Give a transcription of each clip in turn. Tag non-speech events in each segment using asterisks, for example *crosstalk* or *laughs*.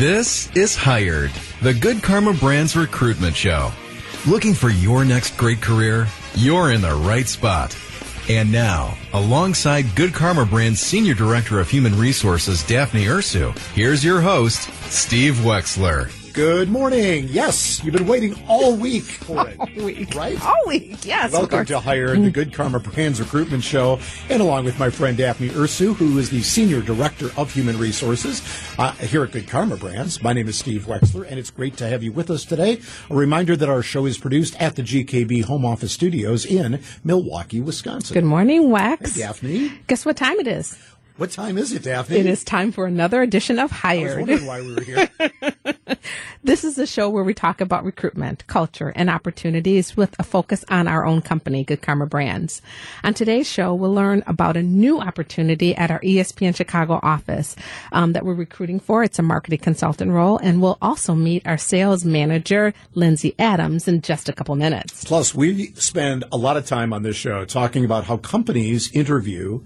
This is Hired, the Good Karma Brands recruitment show. Looking for your next great career? You're in the right spot. And now, alongside Good Karma Brand's Senior Director of Human Resources, Daphne Ursu, here's your host, Steve Wexler. Good morning. Yes, you've been waiting all week for it. All *laughs* week. Right? All week, yes. Welcome to Hire, the Good Karma Brands Recruitment Show, and along with my friend Daphne Ursu, who is the Senior Director of Human Resources uh, here at Good Karma Brands. My name is Steve Wexler, and it's great to have you with us today. A reminder that our show is produced at the GKB Home Office Studios in Milwaukee, Wisconsin. Good morning, Wex. Hey, Daphne. Guess what time it is? What time is it, Daphne? It is time for another edition of Hire. I was Hired. wondering why we were here. *laughs* *laughs* This is a show where we talk about recruitment, culture, and opportunities with a focus on our own company, Good Karma Brands. On today's show, we'll learn about a new opportunity at our ESPN Chicago office um, that we're recruiting for. It's a marketing consultant role, and we'll also meet our sales manager, Lindsay Adams, in just a couple minutes. Plus, we spend a lot of time on this show talking about how companies interview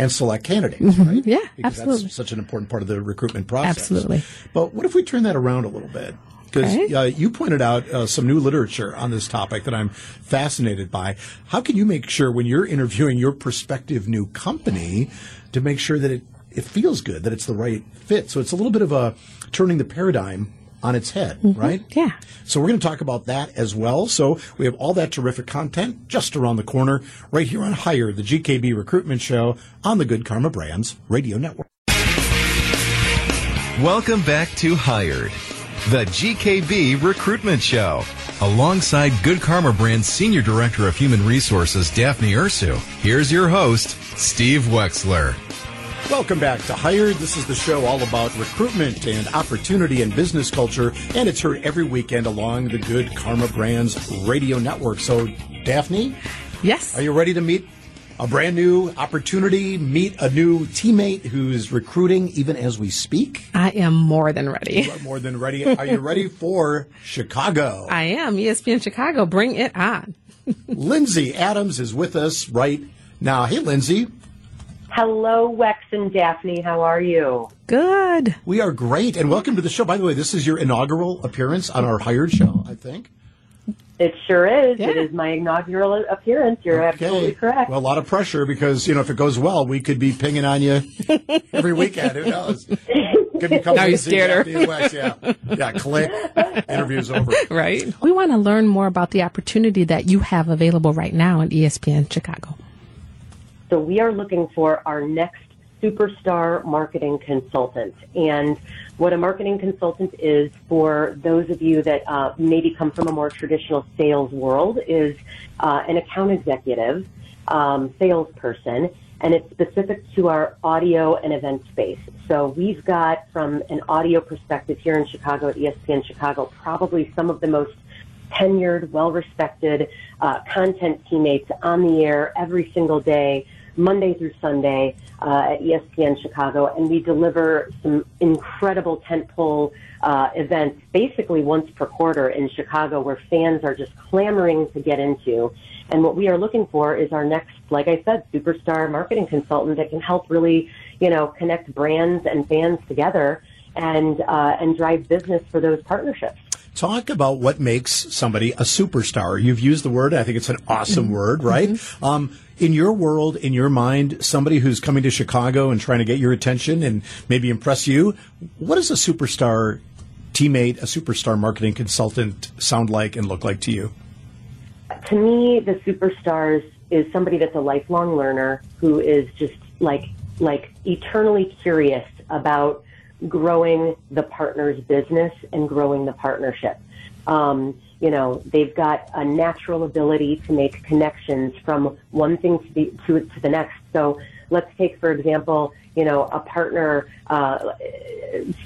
and select candidates. Mm-hmm. Yeah, because absolutely. That's such an important part of the recruitment process. Absolutely. But what if we turn that around a little bit? Because Okay. uh, you pointed out uh, some new literature on this topic that I'm fascinated by. How can you make sure when you're interviewing your prospective new company to make sure that it, it feels good, that it's the right fit? So it's a little bit of a turning the paradigm on its head, right? Mm-hmm. Yeah. So we're going to talk about that as well. So we have all that terrific content just around the corner, right here on Hire, the GKB recruitment show on the Good Karma Brands Radio Network. Welcome back to Hired, the GKB recruitment show. Alongside Good Karma Brand's Senior Director of Human Resources, Daphne Ursu, here's your host, Steve Wexler. Welcome back to Hired. This is the show all about recruitment and opportunity and business culture, and it's heard every weekend along the Good Karma Brands Radio Network. So, Daphne, Yes. are you ready to meet a brand new opportunity, meet a new teammate who's recruiting even as we speak? I am more than ready. More than ready. Are you ready *laughs* for Chicago? I am. ESPN Chicago, bring it on. *laughs* Lindsay Adams is with us right now. Hey, Lindsay. Hello, Wex and Daphne. How are you? Good. We are great, and welcome to the show. By the way, this is your inaugural appearance on our hired show, I think. It sure is. Yeah. It is my inaugural appearance. You're absolutely correct. Well, a lot of pressure because you know if it goes well, we could be pinging on you *laughs* every weekend. Who knows? Could be coming Now to you see scared her. Daphne Wex, Yeah, yeah. Click. Interview's over. *laughs* Right. We want to learn more about the opportunity that you have available right now in E ESPN Chicago. So we are looking for our next superstar marketing consultant. And what a marketing consultant is for those of you that uh, maybe come from a more traditional sales world is uh, an account executive, um, salesperson, and it's specific to our audio and event space. So we've got, from an audio perspective here in Chicago at ESPN Chicago, probably some of the most tenured, well-respected uh, content teammates on the air every single day, Monday through Sunday uh, at ESPN Chicago, and we deliver some incredible tentpole uh, events, basically once per quarter in Chicago, where fans are just clamoring to get into. And what we are looking for is our next, like I said, superstar marketing consultant that can help really, you know, connect brands and fans together and uh, and drive business for those partnerships. Talk about what makes somebody a superstar. You've used the word. I think it's an awesome word, right? Um, in your world, in your mind, somebody who's coming to Chicago and trying to get your attention and maybe impress you, what does a superstar teammate, a superstar marketing consultant sound like and look like to you? to me, the superstars is somebody that's a lifelong learner who is just like like eternally curious about growing the partner's business and growing the partnership. Um, you know, they've got a natural ability to make connections from one thing to the to, to the next. So let's take, for example, you know, a partner, uh,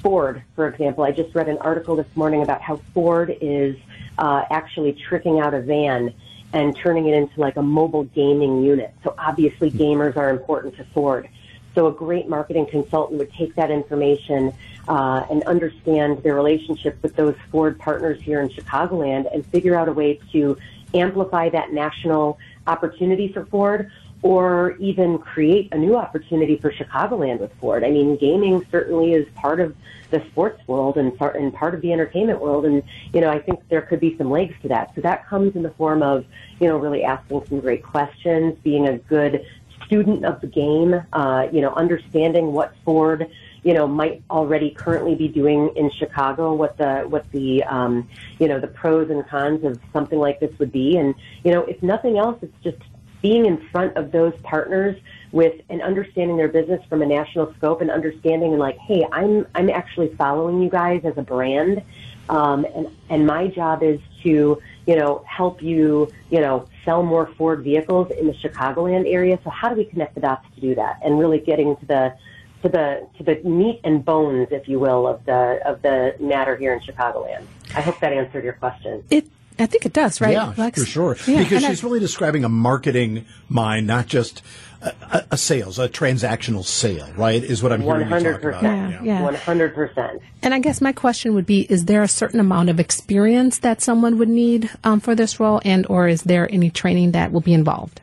Ford, for example. I just read an article this morning about how Ford is uh, actually tricking out a van and turning it into like a mobile gaming unit. So obviously gamers are important to Ford. So a great marketing consultant would take that information uh, and understand their relationship with those Ford partners here in Chicagoland and figure out a way to amplify that national opportunity for Ford or even create a new opportunity for Chicagoland with Ford. I mean, gaming certainly is part of the sports world and, part, and part of the entertainment world. And, you know, I think there could be some legs to that. So that comes in the form of, you know, really asking some great questions, being a good student of the game, uh, you know, understanding what Ford, you know, might already currently be doing in Chicago, what the, what the, um, you know, the pros and cons of something like this would be. And, you know, if nothing else, it's just being in front of those partners with and understanding their business from a national scope and understanding and like, hey, I'm, I'm actually following you guys as a brand. Um, and, and my job is to, you know, help you, you know, sell more Ford vehicles in the Chicagoland area. So how do we connect the dots to do that? And really getting to the to the to the meat and bones, if you will, of the of the matter here in Chicagoland. I hope that answered your question. It I think it does, right? Yeah, Lex? for sure. Yeah, because she's I, really describing a marketing mind, not just a, a, sales, a transactional sale, right? Is what I'm hearing 100%, you talk about. Yeah, yeah. One hundred percent. And I guess my question would be: Is there a certain amount of experience that someone would need um, for this role, and or is there any training that will be involved?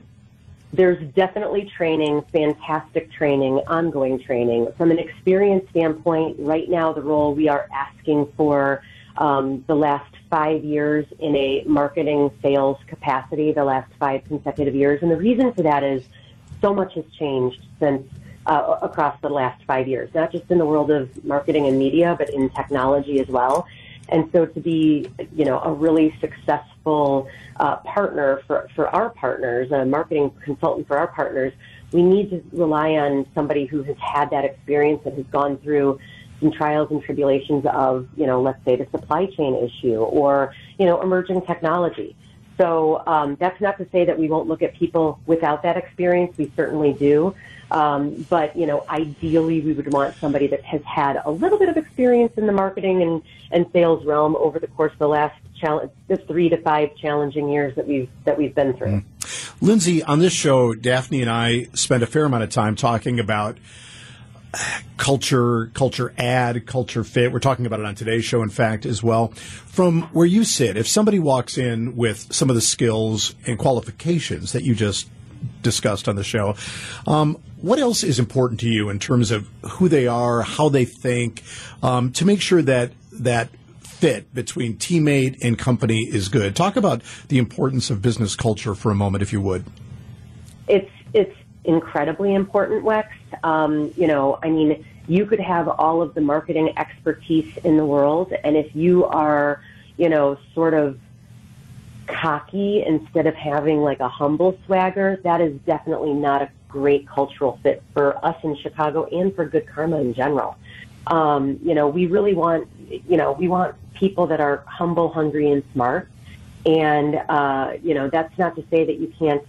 There's definitely training, fantastic training, ongoing training. From an experience standpoint, right now the role we are asking for um, the last five years in a marketing sales capacity, the last five consecutive years. And the reason for that is so much has changed since uh, across the last five years, not just in the world of marketing and media, but in technology as well. And so to be, you know, a really successful uh, partner for, for our partners, a marketing consultant for our partners, we need to rely on somebody who has had that experience and has gone through some trials and tribulations of, you know, let's say the supply chain issue or, you know, emerging technology. So um, that's not to say that we won't look at people without that experience. We certainly do. Um, but you know, ideally, we would want somebody that has had a little bit of experience in the marketing and, and sales realm over the course of the last the three to five challenging years that we've that we've been through. Mm. Lindsay, on this show, Daphne and I spent a fair amount of time talking about culture, culture add, culture fit. We're talking about it on today's show, in fact, as well. From where you sit, if somebody walks in with some of the skills and qualifications that you just discussed on the show, um, what else is important to you in terms of who they are, how they think, um, to make sure that that fit between teammate and company is good? Talk about the importance of business culture for a moment, if you would. It's it's incredibly important, Wex. Um, you know, I mean, you could have all of the marketing expertise in the world, and if you are, you know, sort of cocky instead of having like a humble swagger, that is definitely not a great cultural fit for us in Chicago and for Good Karma in general. Um, you know, we really want, you know, we want people that are humble, hungry, and smart. And, uh, you know, that's not to say that you can't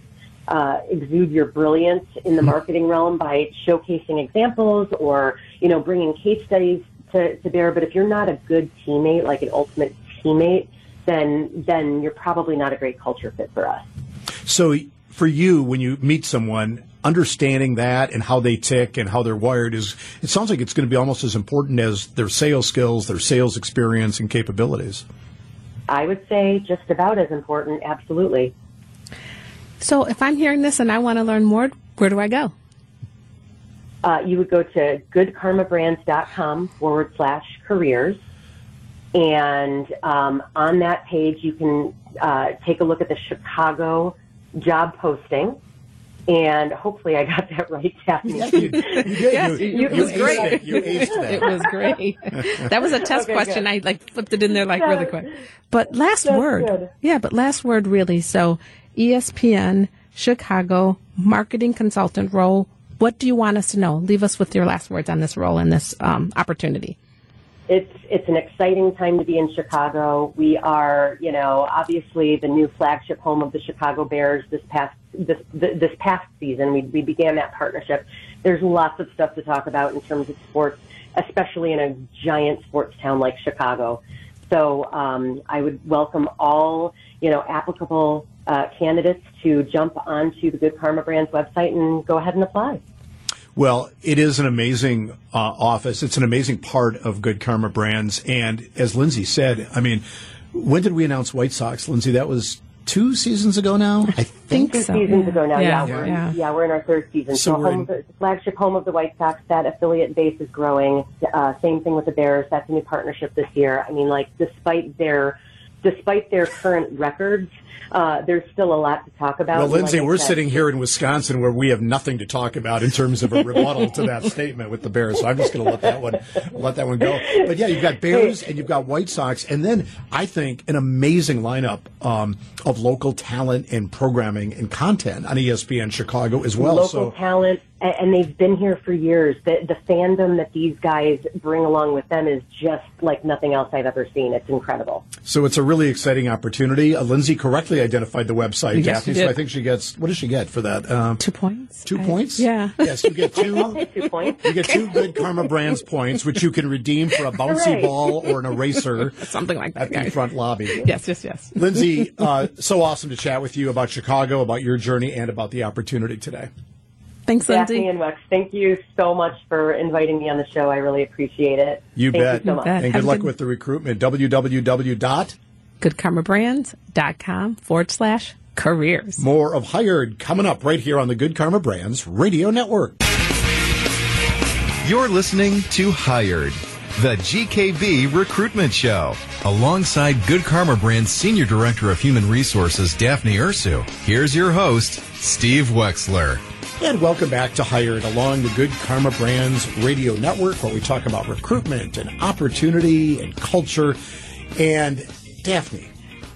uh, exude your brilliance in the mm-hmm. marketing realm by showcasing examples or, you know, bringing case studies to, to bear. But if you're not a good teammate, like an ultimate teammate, then, then you're probably not a great culture fit for us. So for you, when you meet someone, understanding that and how they tick and how they're wired is, it sounds like it's going to be almost as important as their sales skills, their sales experience and capabilities. I would say just about as important, absolutely. So if I'm hearing this and I want to learn more, where do I go? Uh, you would go to goodkarmabrands.com forward slash careers. And um, on that page, you can uh, take a look at the Chicago job posting. And hopefully I got that right, Daphne. you, you, yes, you, you, it was great. It. You aced that. It was great. *laughs* that was a test okay, question. Good. I like flipped it in there like really quick. But last That's word. Good. Yeah, but last word really. So ESPN Chicago marketing consultant role. What do you want us to know? Leave us with your last words on this role and this um, opportunity. It's it's an exciting time to be in Chicago. We are, you know, obviously the new flagship home of the Chicago Bears this past this this past season. We we began that partnership. There's lots of stuff to talk about in terms of sports, especially in a giant sports town like Chicago. So um, I would welcome all you know applicable uh, candidates to jump onto the Good Karma Brands website and go ahead and apply. Well, it is an amazing uh, office. It's an amazing part of Good Karma Brands. And as Lindsay said, I mean, when did we announce White Sox, Lindsay? That was two seasons ago now. I think two so. seasons yeah. ago now. Yeah, Yeah, we're, yeah. yeah. we're in our third season. So So, home in- the flagship home of the White Sox. That affiliate base is growing. Uh, same thing with the Bears. That's a new partnership this year. I mean, like despite their despite their current records, uh, there's still a lot to talk about. Well, And like Lindsay, we're said, sitting here in Wisconsin where we have nothing to talk about in terms of a rebuttal to that *laughs* statement with the Bears. So I'm just going to let that one let that one go. But yeah, you've got Bears and you've got White Sox, and then I think an amazing lineup um, of local talent and programming and content on ESPN Chicago as well. local so talent, a- and they've been here for years. The, the fandom that these guys bring along with them is just like nothing else I've ever seen. It's incredible. so it's a really exciting opportunity. Uh, Lindsay correctly identified the website, Yes, Daphne. So. I think she gets what does she get for that? Um, Two points. two I- points. Yeah. *laughs* Yes, you get two. *laughs* Two points. *laughs* You get two good Karma Brands points, which you can redeem for a bouncy Hooray. ball or an eraser Something like that. at the front lobby. Yes, yes, yes. Lindsay, uh, so awesome to chat with you about Chicago, about your journey, and about the opportunity today. Thanks, Daphne Lindsay. and Wex, thank you so much for inviting me on the show. I really appreciate it. You thank bet. You so much. And good a luck good- with the recruitment. www. dot GoodKarmaBrands.com forward slash careers. More of Hired coming up right here on the Good Karma Brands Radio Network. You're listening to Hired, the GKB recruitment show. Alongside Good Karma Brand's Senior Director of Human Resources, Daphne Ursu. Here's your host, Steve Wexler. And welcome back to Hired along the Good Karma Brands Radio Network, where we talk about recruitment and opportunity and culture. And Daphne,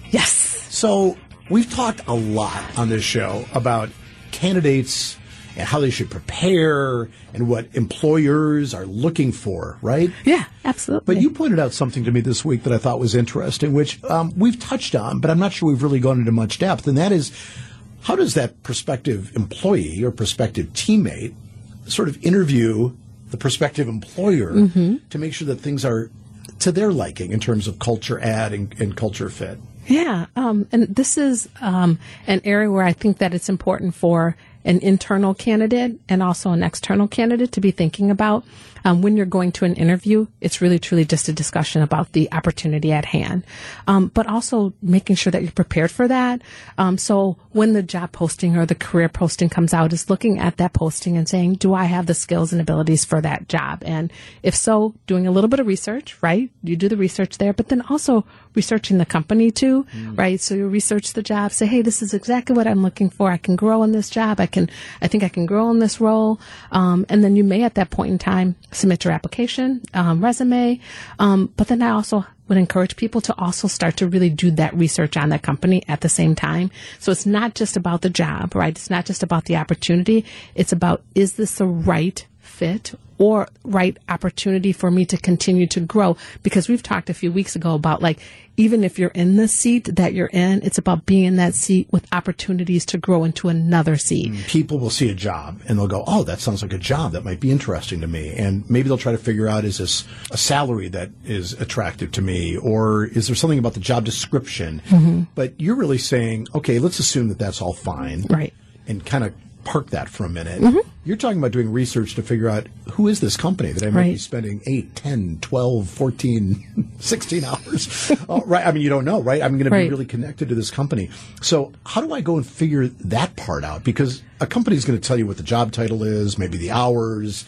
Yes. So we've talked a lot on this show about candidates and how they should prepare and what employers are looking for, right? Yeah, absolutely. But you pointed out something to me this week that I thought was interesting, which um, we've touched on, but I'm not sure we've really gone into much depth, and that is how does that prospective employee or prospective teammate sort of interview the prospective employer to make sure that things are to their liking in terms of culture add and, and culture fit? Yeah, um, and this is um, an area where I think that it's important for an internal candidate and also an external candidate to be thinking about. Um, when you're going to an interview, it's really truly just a discussion about the opportunity at hand, um, but also making sure that you're prepared for that. Um, so when the job posting or the career posting comes out, is looking at that posting and saying, "Do I have the skills and abilities for that job?" And if so, doing a little bit of research, right? You do the research there, but then also researching the company too, right? So you research the job, say, hey, this is exactly what I'm looking for. I can grow in this job. I can, I think I can grow in this role. Um, and then you may at that point in time submit your application, um, resume. Um, but then I also would encourage people to also start to really do that research on that company at the same time. So it's not just about the job, right? It's not just about the opportunity. It's about, is this the right fit or right opportunity for me to continue to grow because we've talked a few weeks ago about like even if you're in the seat that you're in it's about being in that seat with opportunities to grow into another seat mm. people will see a job and they'll go, "Oh, that sounds like a job that might be interesting to me." And maybe they'll try to figure out is this a salary that is attractive to me or is there something about the job description? Mm-hmm. But you're really saying, "Okay, let's assume that that's all fine." Right. And kind of park that for a minute. Mm-hmm. You're talking about doing research to figure out who is this company that I might be spending 8, 10, 12, 14, *laughs* 16 hours. *laughs* oh, right. I mean, you don't know, right? I'm going to be really connected to this company. So how do I go and figure that part out? Because a company is going to tell you what the job title is, maybe the hours,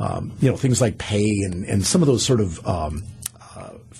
um, you know, things like pay and, and some of those sort of um,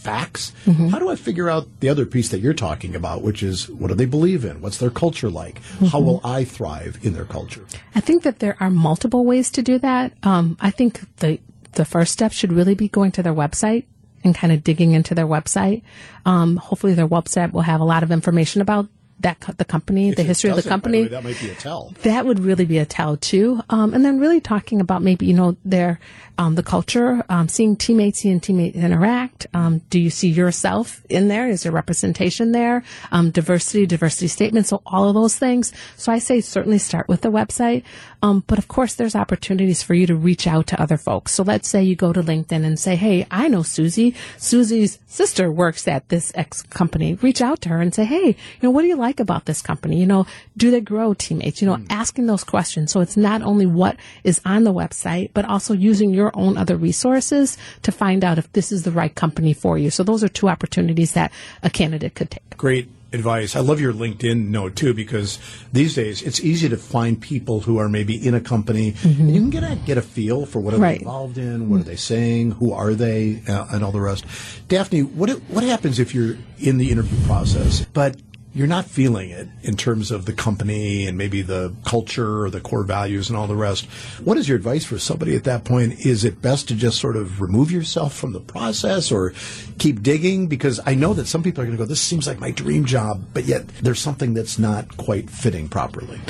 facts. How do I figure out the other piece that you're talking about, which is what do they believe in? What's their culture like? How will I thrive in their culture? i think that there are multiple ways to do that um, i think the the first step should really be going to their website and kind of digging into their website um, hopefully their website will have a lot of information about that co- the company the If it history of the company way, that might be a tell. that would really be a tell too. Um, and then really talking about maybe, you know, their, um, the culture, um, seeing teammates, seeing teammates interact. Um, do you see yourself in there? Is there representation there? Um, diversity, diversity statements. So all of those things. So I say certainly start with the website. Um, but of course there's opportunities for you to reach out to other folks. So let's say you go to LinkedIn and say, Hey, I know Susie. Susie's sister works at this X company. Reach out to her and say, Hey, you know, what do you like about this company? You know, do they grow teammates? You know, hmm. asking those questions. So it's not only what is on the website, but also using your own other resources to find out if this is the right company for you. So those are two opportunities that a candidate could take. Great advice. I love your LinkedIn note too because these days it's easy to find people who are maybe in a company and you can get a get a feel for what are Right. they involved in, what are they mm-hmm. saying, who are they, uh, and all the rest. Daphne, what what happens if you're in the interview process but you're not feeling it in terms of the company and maybe the culture or the core values and all the rest. What is your advice for somebody at that point? Is it best to just sort of remove yourself from the process or keep digging? Because I know that some people are going to go, this seems like my dream job, but yet there's something that's not quite fitting properly.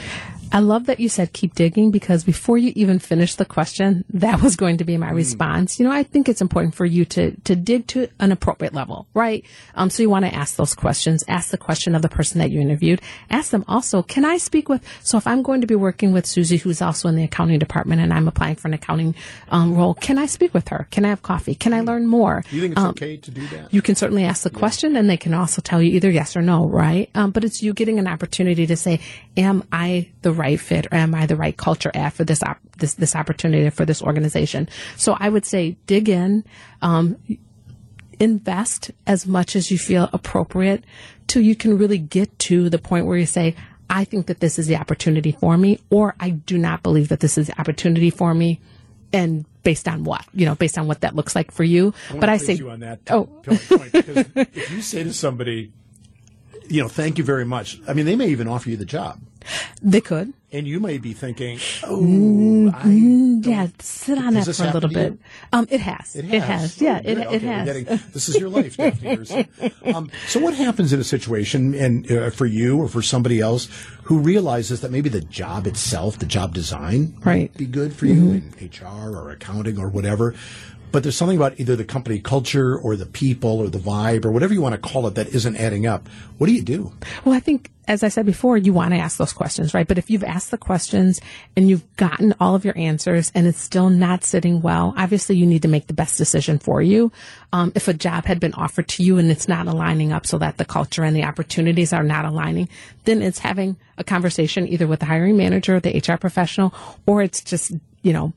I love that you said keep digging because before you even finish the question, that was going to be my response. You know, I think it's important for you to, to dig to an appropriate level, right? Um, so you want to ask those questions. Ask the question of the person that you interviewed. Ask them also, can I speak with, so if I'm going to be working with Susie, who's also in the accounting department and I'm applying for an accounting um, role, can I speak with her? Can I have coffee? Can I learn more? Do you think it's okay to do that? You can certainly ask the question and they can also tell you either yes or no, right? Um, but it's you getting an opportunity to say, am I the right fit or am I the right culture add for this, op- this, this opportunity for this organization? So I would say dig in, um, invest as much as you feel appropriate till you can really get to the point where you say, I think that this is the opportunity for me, or I do not believe that this is the opportunity for me. And based on what, you know, based on what that looks like for you. but I say, you on that oh, point because if you say to somebody, you know, thank you very much. I mean, they may even offer you the job, they could. and you may be thinking, "Oh, I don't- Yeah, sit on that for a little bit. Um, it has. It It has. has. Yeah, Oh, it, good. it has. getting- this is your life, Daphne. *laughs* Um, so, what happens in a situation, and uh, for you or for somebody else who realizes that maybe the job itself, the job design, Right. Mm-hmm. be good for you in HR or accounting or whatever, but there's something about either the company culture or the people or the vibe or whatever you want to call it that isn't adding up. What do you do? Well, I think, as I said before, you want to ask those questions, right? But if you've asked the questions and you've gotten all of your answers and it's still not sitting well, obviously you need to make the best decision for you. Um, if a job had been offered to you and it's not aligning up so that the culture and the opportunities are not aligning, then it's having a conversation either with the hiring manager, the HR professional, or it's just, you know,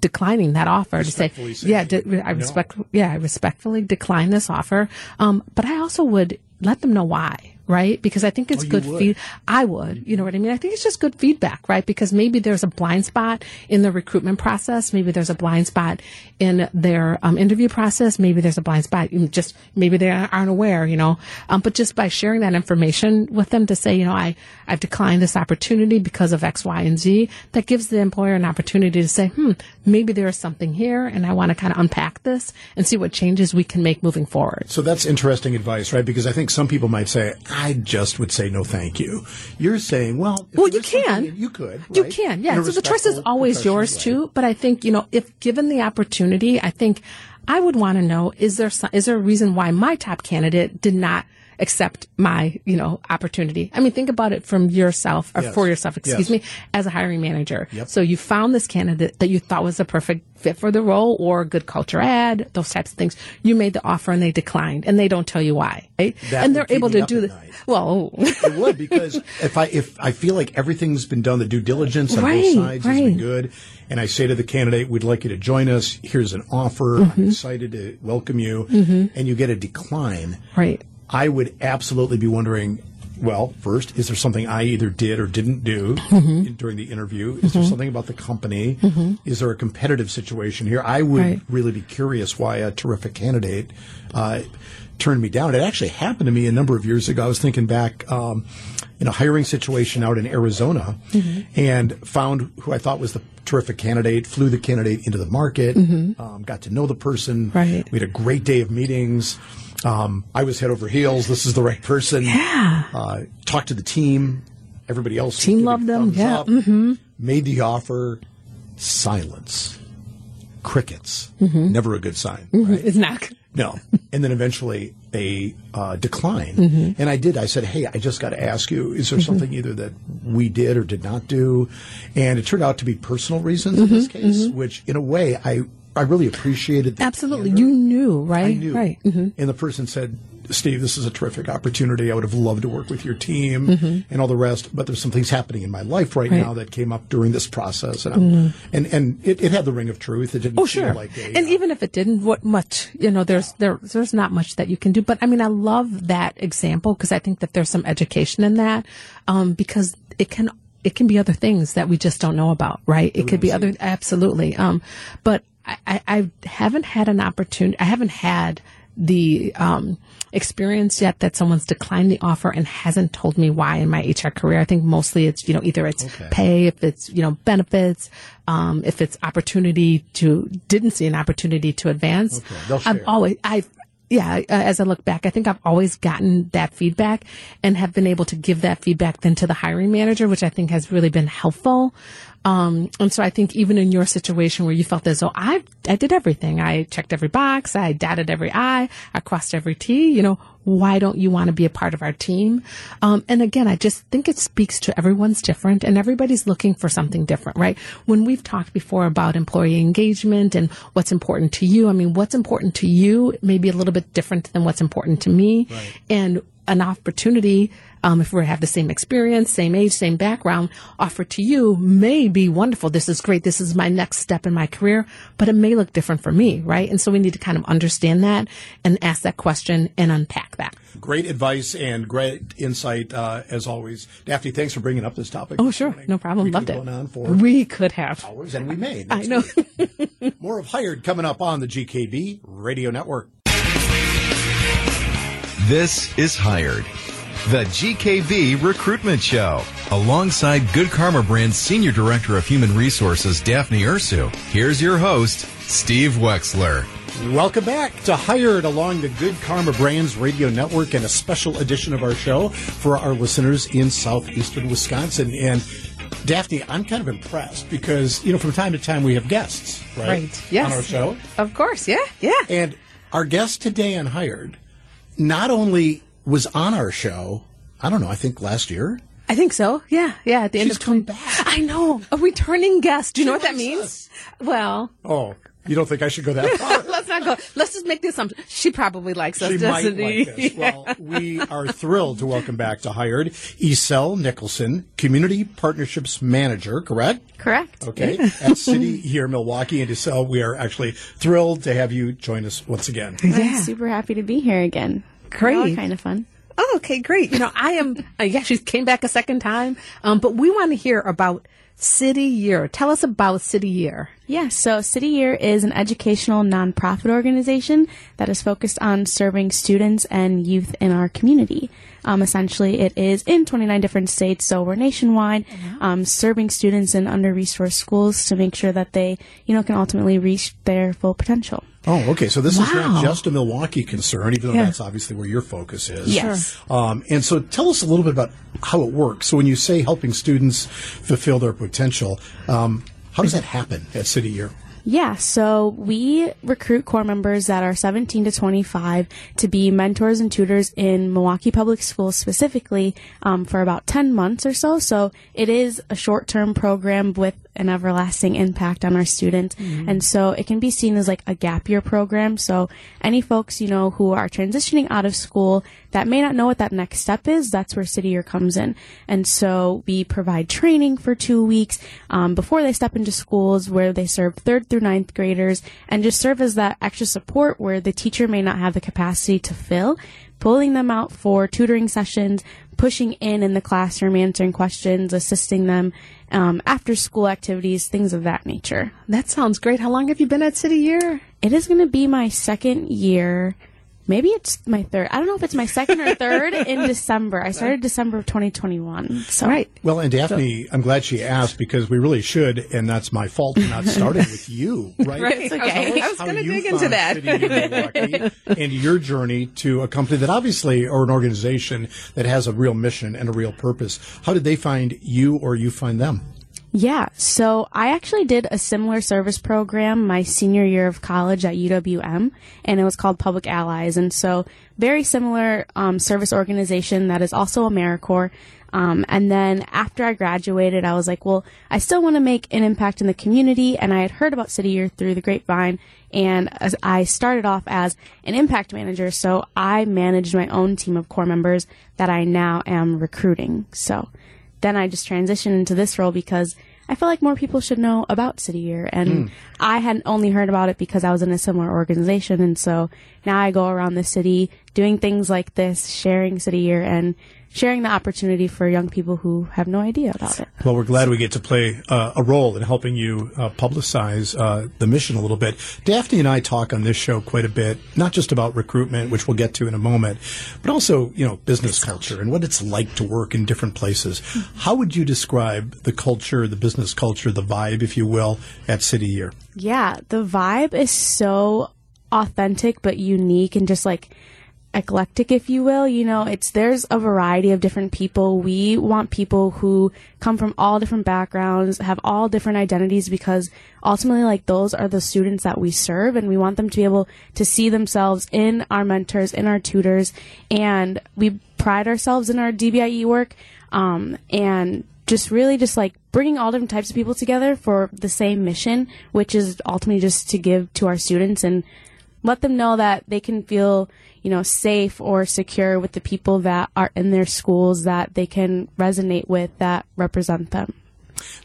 declining that offer to say, yeah, de- I no. respect, yeah, I respectfully decline this offer. Um, but I also would let them know why, right? Because I think it's Oh, good feed. I would, you know what I mean? I think it's just good feedback, right? Because maybe there's a blind spot in the recruitment process. Maybe there's a blind spot in their um, interview process. Maybe there's a blind spot. in Just maybe they aren't aware, you know. Um, but just by sharing that information with them to say, you know, I I've declined this opportunity because of X, Y, and Z. That gives the employer an opportunity to say, hmm, maybe there is something here, and I want to kind of unpack this and see what changes we can make moving forward. So that's interesting advice, right? Because I think some people might say, I just would say no thank you. You're saying, well, Well, you can. You could. You right? can, In yeah. So the choice is always yours way. too. But I think you know, if given the opportunity, I think I would want to know: is there some, is there a reason why my top candidate did not accept my you know opportunity? I mean, think about it from yourself or Yes. for yourself. Excuse Yes. me, as a hiring manager. Yep. So you found this candidate that you thought was a perfect fit for the role or good culture add, those types of things. You made the offer and they declined, and they don't tell you why. Right? And they're able to do this. Well. It would because if I if I feel like everything's been done, the due diligence on Right, both sides has been good, and I say to the candidate, "We'd like you to join us. Here's an offer. Mm-hmm. I'm excited to welcome you," and you get a decline. Right. I would absolutely be wondering. Well, first, is there something I either did or didn't do Mm-hmm. in, during the interview? Is there something about the company? Is there a competitive situation here? I would Right. really be curious why a terrific candidate uh, turned me down. It actually happened to me a number of years ago. I was thinking back um, in a hiring situation out in Arizona and found who I thought was the terrific candidate, flew the candidate into the market, um, got to know the person. Right. We had a great day of meetings. Um, I was head over heels. This is the right person. Yeah. Uh, talked to the team. Everybody else Team loved them, yeah, up. Made the offer. Silence. Crickets. Mm-hmm. Never a good sign. right? It's not. No. *laughs* And then eventually a uh, decline. Mm-hmm. And I did. I said, hey, I just got to ask you, is there something either that we did or did not do? And it turned out to be personal reasons in this Mm-hmm. case, which in a way I, I really appreciated. Absolutely. candor. You knew, right? I knew. Right. hmm And the person said, Steve, this is a terrific opportunity. I would have loved to work with your team mm-hmm. and all the rest, but there's some things happening in my life right, right. now that came up during this process. And, mm-hmm. and, and it, it, had the ring of truth. It didn't oh, sure. like a, And uh, even if it didn't, what much, you know, there's, there, there's not much that you can do. But I mean, I love that example because I think that there's some education in that, um, because it can it can be other things that we just don't know about, right? It could be other, absolutely. Um, but I, I, haven't had an opportunity, I haven't had the, um, experience yet that someone's declined the offer and hasn't told me why in my HR career. I think mostly it's, you know, either it's okay. pay, if it's, you know, benefits, um, if it's opportunity to, didn't see an opportunity to advance. Okay. I've always, I've, yeah, uh, as I look back, I think I've always gotten that feedback and have been able to give that feedback then to the hiring manager, which I think has really been helpful. Um, and so I think even in your situation where you felt as though I, I did everything, I checked every box, I dotted every I, I crossed every T, you know, why don't you want to be a part of our team? Um, and again, I just think it speaks to everyone's different and everybody's looking for something different, right? When we've talked before about employee engagement and what's important to you, I mean, what's important to you may be a little bit different than what's important to me. Right. And an opportunity, um, if we have the same experience, same age, same background, offered to you may be wonderful. This is great. This is my next step in my career, but it may look different for me, right? And so we need to kind of understand that and ask that question and unpack that. Great advice and great insight uh, as always, Daphne. Thanks for bringing up this topic. Oh, sure, no problem. We Loved it. On for we could have hours, and we may. I know. *laughs* More of hired coming up on the GKB Radio Network. This is Hired, the GKB Recruitment Show. Alongside Good Karma Brand's Senior Director of Human Resources, Daphne Ursu, here's your host, Steve Wexler. Welcome back to Hired along the Good Karma Brands Radio Network and a special edition of our show for our listeners in southeastern Wisconsin. And Daphne, I'm kind of impressed because, you know, from time to time we have guests, right? Right. Yes. On our show. Of course. Yeah. Yeah. And our guest today on Hired not only was on our show, I don't know, I think last year. I think so. Yeah, yeah. At the She's end of come back. I know a returning guest. Do you she know what that means? Us. Well, oh, you don't think I should go that far? *laughs* Let's not go. Let's just make the assumption. She probably likes us, she doesn't might? Like us. Well, we are thrilled to welcome back to Hired Isel Nicholson, Community Partnerships Manager, correct? Correct. Okay. At City Year, Milwaukee. And Isel, we are actually thrilled to have you join us once again. Yeah. I'm super happy to be here again. Great. kind of fun. Oh, okay, great. You know, I am, uh, yeah, she came back a second time. Um, but we want to hear about City Year. Tell us about City Year. Yeah, so City Year is an educational nonprofit organization that is focused on serving students and youth in our community. Um, essentially, it is in 29 different states, so we're nationwide, um, serving students in under-resourced schools to make sure that they, you know, can ultimately reach their full potential. Oh, okay. So this wow. is not just a Milwaukee concern, even though yeah. that's obviously where your focus is. Yes. Um, and so tell us a little bit about how it works. So when you say helping students fulfill their potential, um, how does that happen at City Year? Yeah, so we recruit corps members that are 17 to 25 to be mentors and tutors in Milwaukee Public Schools specifically um, for about 10 months or so. So it is a short term program with an everlasting impact on our students. Mm-hmm. And so it can be seen as like a gap year program. So any folks, you know, who are transitioning out of school that may not know what that next step is, that's where City Year comes in. And so we provide training for two weeks um, before they step into schools where they serve third through ninth graders and just serve as that extra support where the teacher may not have the capacity to fill, pulling them out for tutoring sessions, pushing in in the classroom, answering questions, assisting them um, after school activities, things of that nature. That sounds great. How long have you been at City Year? It is going to be my second year maybe it's my third. I don't know if it's my second or third in *laughs* December. I started December of 2021. So. Right. Well, and Daphne, so. I'm glad she asked because we really should, and that's my fault for not starting with *laughs* you, right? right. It's okay. I was going to dig into that. *laughs* and your journey to a company that obviously, or an organization that has a real mission and a real purpose. How did they find you or you find them? Yeah, so I actually did a similar service program my senior year of college at UWM, and it was called Public Allies. And so, very similar um, service organization that is also AmeriCorps. Um, and then after I graduated, I was like, well, I still want to make an impact in the community. And I had heard about City Year through the grapevine. And I started off as an impact manager. So I managed my own team of corps members that I now am recruiting. So then I just transitioned into this role because I feel like more people should know about City Year. And mm. I hadn't only heard about it because I was in a similar organization. And so now I go around the city doing things like this, sharing City Year and sharing the opportunity for young people who have no idea about it. Well, we're glad we get to play uh, a role in helping you uh, publicize uh, the mission a little bit. Daphne and I talk on this show quite a bit, not just about recruitment, which we'll get to in a moment, but also, you know, business culture and what it's like to work in different places. How would you describe the culture, the business culture, the vibe, if you will, at City Year? Yeah, the vibe is so authentic but unique and just like eclectic, if you will. You know, it's there's a variety of different people. We want people who come from all different backgrounds, have all different identities, because ultimately, like those are the students that we serve, and we want them to be able to see themselves in our mentors, in our tutors, and we pride ourselves in our DBIE work, um, and just really just like bringing all different types of people together for the same mission, which is ultimately just to give to our students and let them know that they can feel you know, safe or secure with the people that are in their schools that they can resonate with that represent them.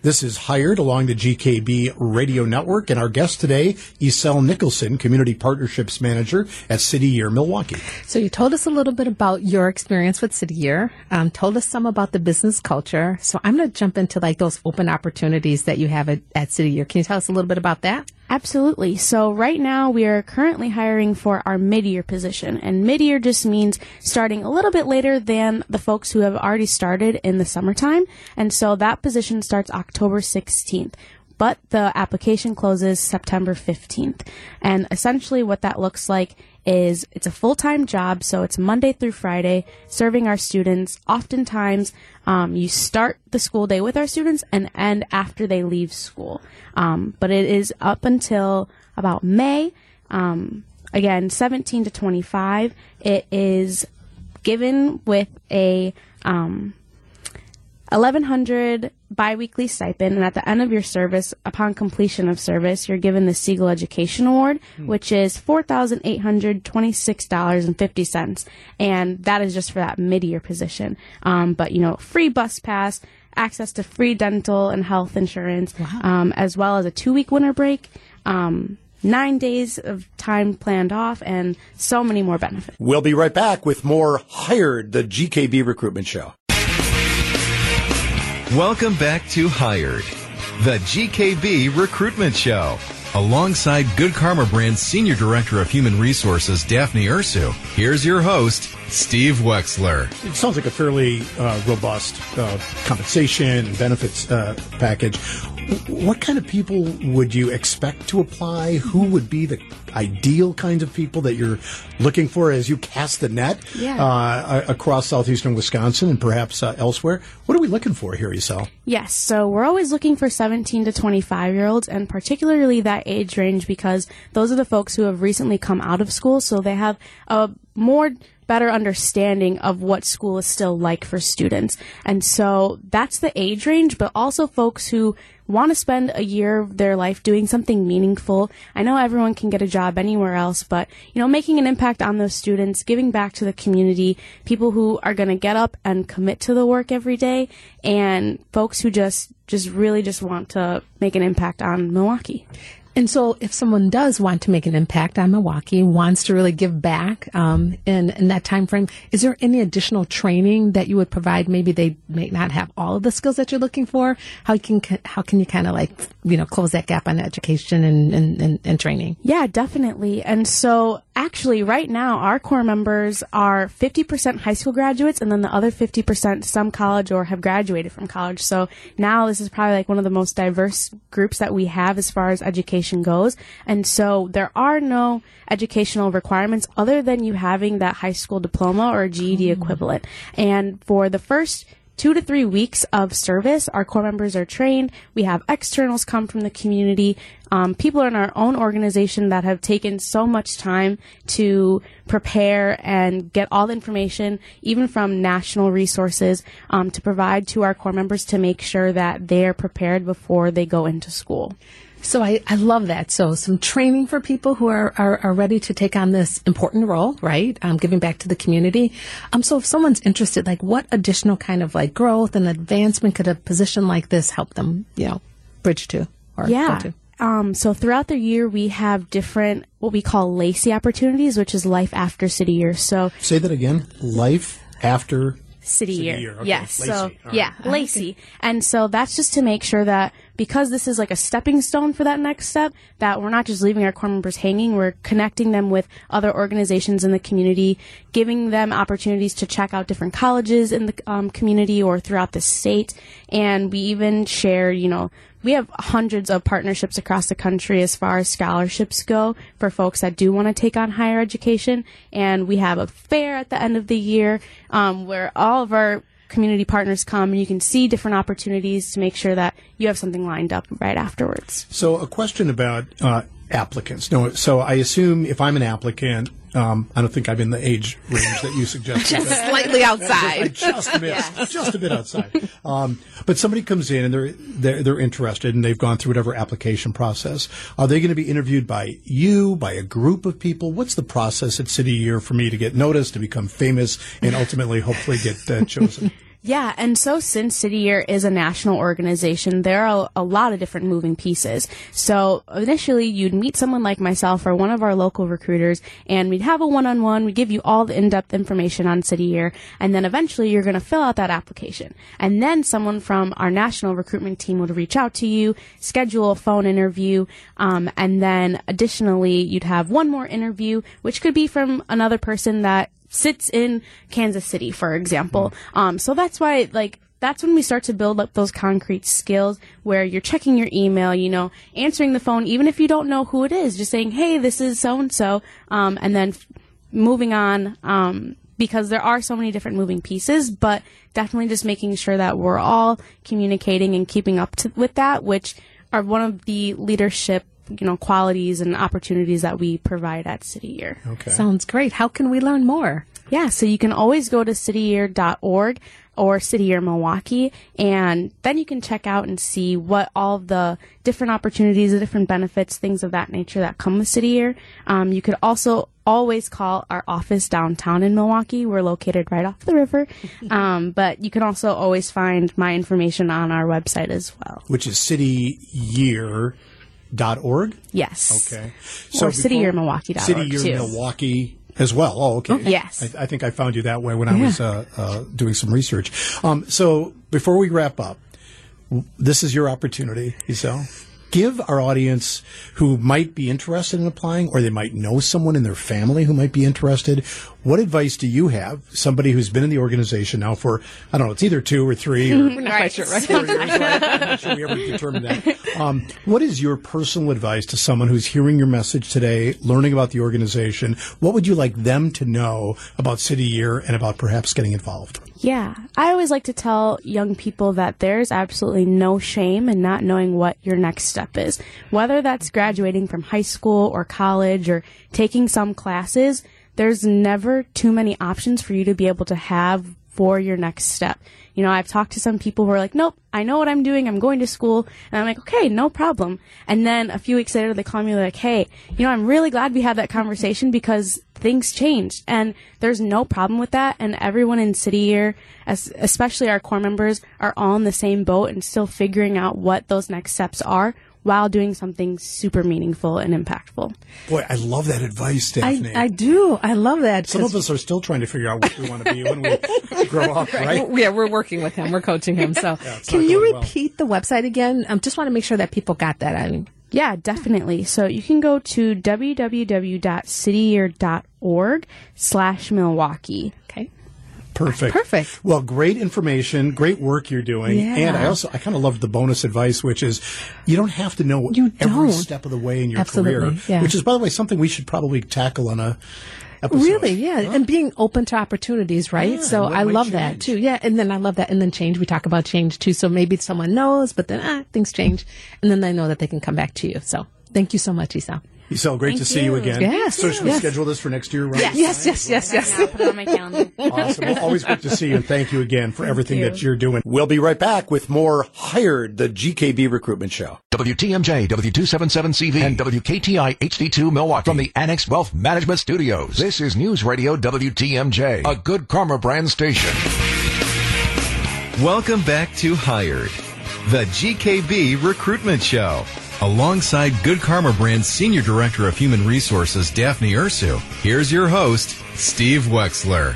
This is Hired along the GKB radio network, and our guest today, Isel Nicholson, Community Partnerships Manager at City Year Milwaukee. So you told us a little bit about your experience with City Year, um, told us some about the business culture. So I'm going to jump into like those open opportunities that you have at, at City Year. Can you tell us a little bit about that? Absolutely. So right now we are currently hiring for our mid-year position and mid-year just means starting a little bit later than the folks who have already started in the summertime. And so that position starts October 16th but the application closes September 15th. And essentially what that looks like is it's a full-time job, so it's Monday through Friday, serving our students. Oftentimes, um, you start the school day with our students and end after they leave school. Um, but it is up until about May. Um, again, 17 to 25. It is given with a um, 1100 biweekly stipend, and at the end of your service, upon completion of service, you're given the Segal Education Award, hmm. which is $4,826.50, and that is just for that mid-year position. Um, but, you know, free bus pass, access to free dental and health insurance, wow. um, as well as a two-week winter break, um, nine days of time planned off, and so many more benefits. We'll be right back with more Hired, the GKB recruitment show. Welcome back to Hired, the GKB recruitment show. Alongside Good Karma Brand's Senior Director of Human Resources, Daphne Ursu, here's your host, Steve Wexler. It sounds like a fairly uh, robust uh, compensation and benefits uh, package. What kind of people would you expect to apply? Who would be the ideal kinds of people that you're looking for as you cast the net yeah. uh, across southeastern Wisconsin and perhaps uh, elsewhere? What are we looking for here, Isel? Yes, so we're always looking for 17 to 25 year olds, and particularly that age range because those are the folks who have recently come out of school, so they have a more better understanding of what school is still like for students. And so that's the age range, but also folks who want to spend a year of their life doing something meaningful. I know everyone can get a job anywhere else, but you know, making an impact on those students, giving back to the community, people who are going to get up and commit to the work every day, and folks who just just really just want to make an impact on Milwaukee. And so, if someone does want to make an impact on Milwaukee, wants to really give back um, in in that time frame, is there any additional training that you would provide? Maybe they may not have all of the skills that you're looking for. How can how can you kind of like you know close that gap on education and, and, and, and training? Yeah, definitely. And so, actually, right now, our corps members are 50% high school graduates, and then the other 50% some college or have graduated from college. So now this is probably like one of the most diverse groups that we have as far as education goes. And so there are no educational requirements other than you having that high school diploma or GED oh. Hmm. equivalent. And for the first two to three weeks of service. Our corps members are trained. We have externals come from the community. Um, people in our own organization that have taken so much time to prepare and get all the information, even from national resources, um, to provide to our corps members to make sure that they're prepared before they go into school. So I, I love that. So some training for people who are, are, are ready to take on this important role, right? Um, giving back to the community. Um, so if someone's interested, like what additional kind of like growth and advancement could a position like this help them, you know, bridge to or yeah. go to? Um, so throughout the year, we have different what we call LACY opportunities, which is life after city year. So Say that again. Life after city, City year. year, okay. Yes. Lacey. So All right. yeah, Lacey. And so that's just to make sure that because this is like a stepping stone for that next step, that we're not just leaving our corps members hanging, we're connecting them with other organizations in the community, giving them opportunities to check out different colleges in the um, community or throughout the state. And we even share, you know, we have hundreds of partnerships across the country as far as scholarships go for folks that do want to take on higher education. And we have a fair at the end of the year um, where all of our community partners come and you can see different opportunities to make sure that you have something lined up right afterwards. So, a question about uh, applicants. No, so I assume if I'm an applicant, um, I don't think I'm in the age range that you suggested. *laughs* Just slightly I outside. *laughs* just missed, just a bit outside. Um, but somebody comes in and they're, they're they're interested and they've gone through whatever application process. Are they going to be interviewed by you, by a group of people? What's the process at City Year for me to get noticed, to become famous, and ultimately, hopefully, get uh, chosen? Yeah, and so since City Year is a national organization, there are a, lot of different moving pieces. So initially, you'd meet someone like myself or one of our local recruiters, and we'd have a one-on-one. We'd give you all the in-depth information on City Year, and then eventually you're going to fill out that application. And then someone from our national recruitment team would reach out to you, schedule a phone interview, um, and then additionally, you'd have one more interview, which could be from another person that sits in Kansas City, for example. Um, so that's why, like, that's when we start to build up those concrete skills where you're checking your email, you know, answering the phone, even if you don't know who it is, just saying, hey, this is so and so, and then f- moving on, um, because there are so many different moving pieces, but definitely just making sure that we're all communicating and keeping up to, with that, which are one of the leadership, you know, qualities and opportunities that we provide at City Year. Okay. Sounds great. How can we learn more? Yeah, so you can always go to cityyear.org or City Year Milwaukee, and then you can check out and see what all the different opportunities, the different benefits, things of that nature that come with City Year. Um, you could also always call our office downtown in Milwaukee. We're located right off the river, *laughs* um, but you can also always find my information on our website as well. Which is Yes. Okay. Or City Year Milwaukee. City Year too. Milwaukee as well. Oh, okay. yes. I, I think I found you that way when I was uh, uh, doing some research. Um, so before we wrap up, this is your opportunity, Isel. Give our audience who might be interested in applying, or they might know someone in their family who might be interested. What advice do you have? Somebody who's been in the organization now for I don't know, it's either two or three or Not quite sure, right? four years, right? I'm not sure we ever determined that. Um, what is your personal advice to someone who's hearing your message today, learning about the organization? What would you like them to know about City Year and about perhaps getting involved? Yeah, I always like to tell young people that there's absolutely no shame in not knowing what your next step is. Whether that's graduating from high school or college or taking some classes, there's never too many options for you to be able to have for your next step. You know, I've talked to some people who are like, nope, I know what I'm doing. I'm going to school. And I'm like, okay, no problem. And then a few weeks later, they call me like, hey, you know, I'm really glad we had that conversation because things changed and there's no problem with that. And everyone in City Year, especially our corps members, are all in the same boat and still figuring out what those next steps are while doing something super meaningful and impactful. Boy, I love that advice, Daphne. I, I do. I love that. some of us are still trying to figure out what we want to be when we *laughs* grow up, right? Yeah, we're working with him. We're coaching him. So, it's can you going well. repeat the website again? I just want to make sure that people got that. I mean, Yeah, definitely. So you can go to www.cityyear.org slash Milwaukee. okay. Perfect. Perfect. Well, great information, great work you're doing. Yeah. And I also, I kind of love the bonus advice, which is you don't have to know You every don't. step of the way in your Absolutely, career, yeah. which is, by the way, something we should probably tackle on a, episode. Really, yeah, and being open to opportunities, right? Yeah, so I love that too. Yeah, and then I love that, and then change. We talk about change too. So maybe someone knows, but then ah, things change, and then they know that they can come back to you. So thank you so much, Isa. Isel, great to see you, you. again. Yes, So should we yes. schedule this for next year? Right? Yes, yes, yes, yes. Now put it on my calendar. Awesome. Well, always good to see you, and thank you again for everything you. that you're doing. We'll be right back with more Hired, the GKB recruitment show. WTMJ, W277CV, and WKTI HD2 Milwaukee from the Annex Wealth Management Studios. This is News Radio WTMJ, a good karma brand station. Welcome back to Hired, the GKB recruitment show. Alongside Good Karma Brand's Senior Director of Human Resources, Daphne Ursu, here's your host, Steve Wexler.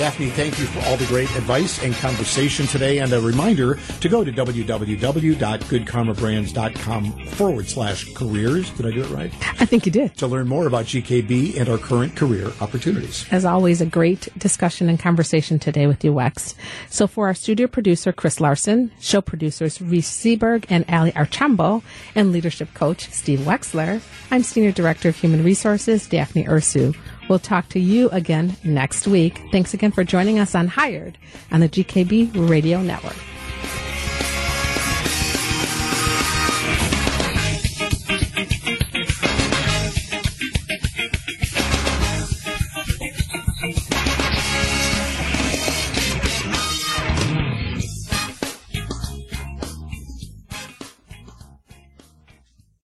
Daphne, thank you for all the great advice and conversation today. And a reminder to go to www.goodkarmabrands.com forward slash careers. Did I do it right? I think you did. To learn more about GKB and our current career opportunities. As always, a great discussion and conversation today with you, Wex. So for our studio producer, Chris Larson, show producers, Reese Seberg and Ali Archambo, and leadership coach, Steve Wexler, I'm Senior Director of Human Resources, Daphne Ursu. We'll talk to you again next week. Thanks again for joining us on Hired on the GKB Radio Network.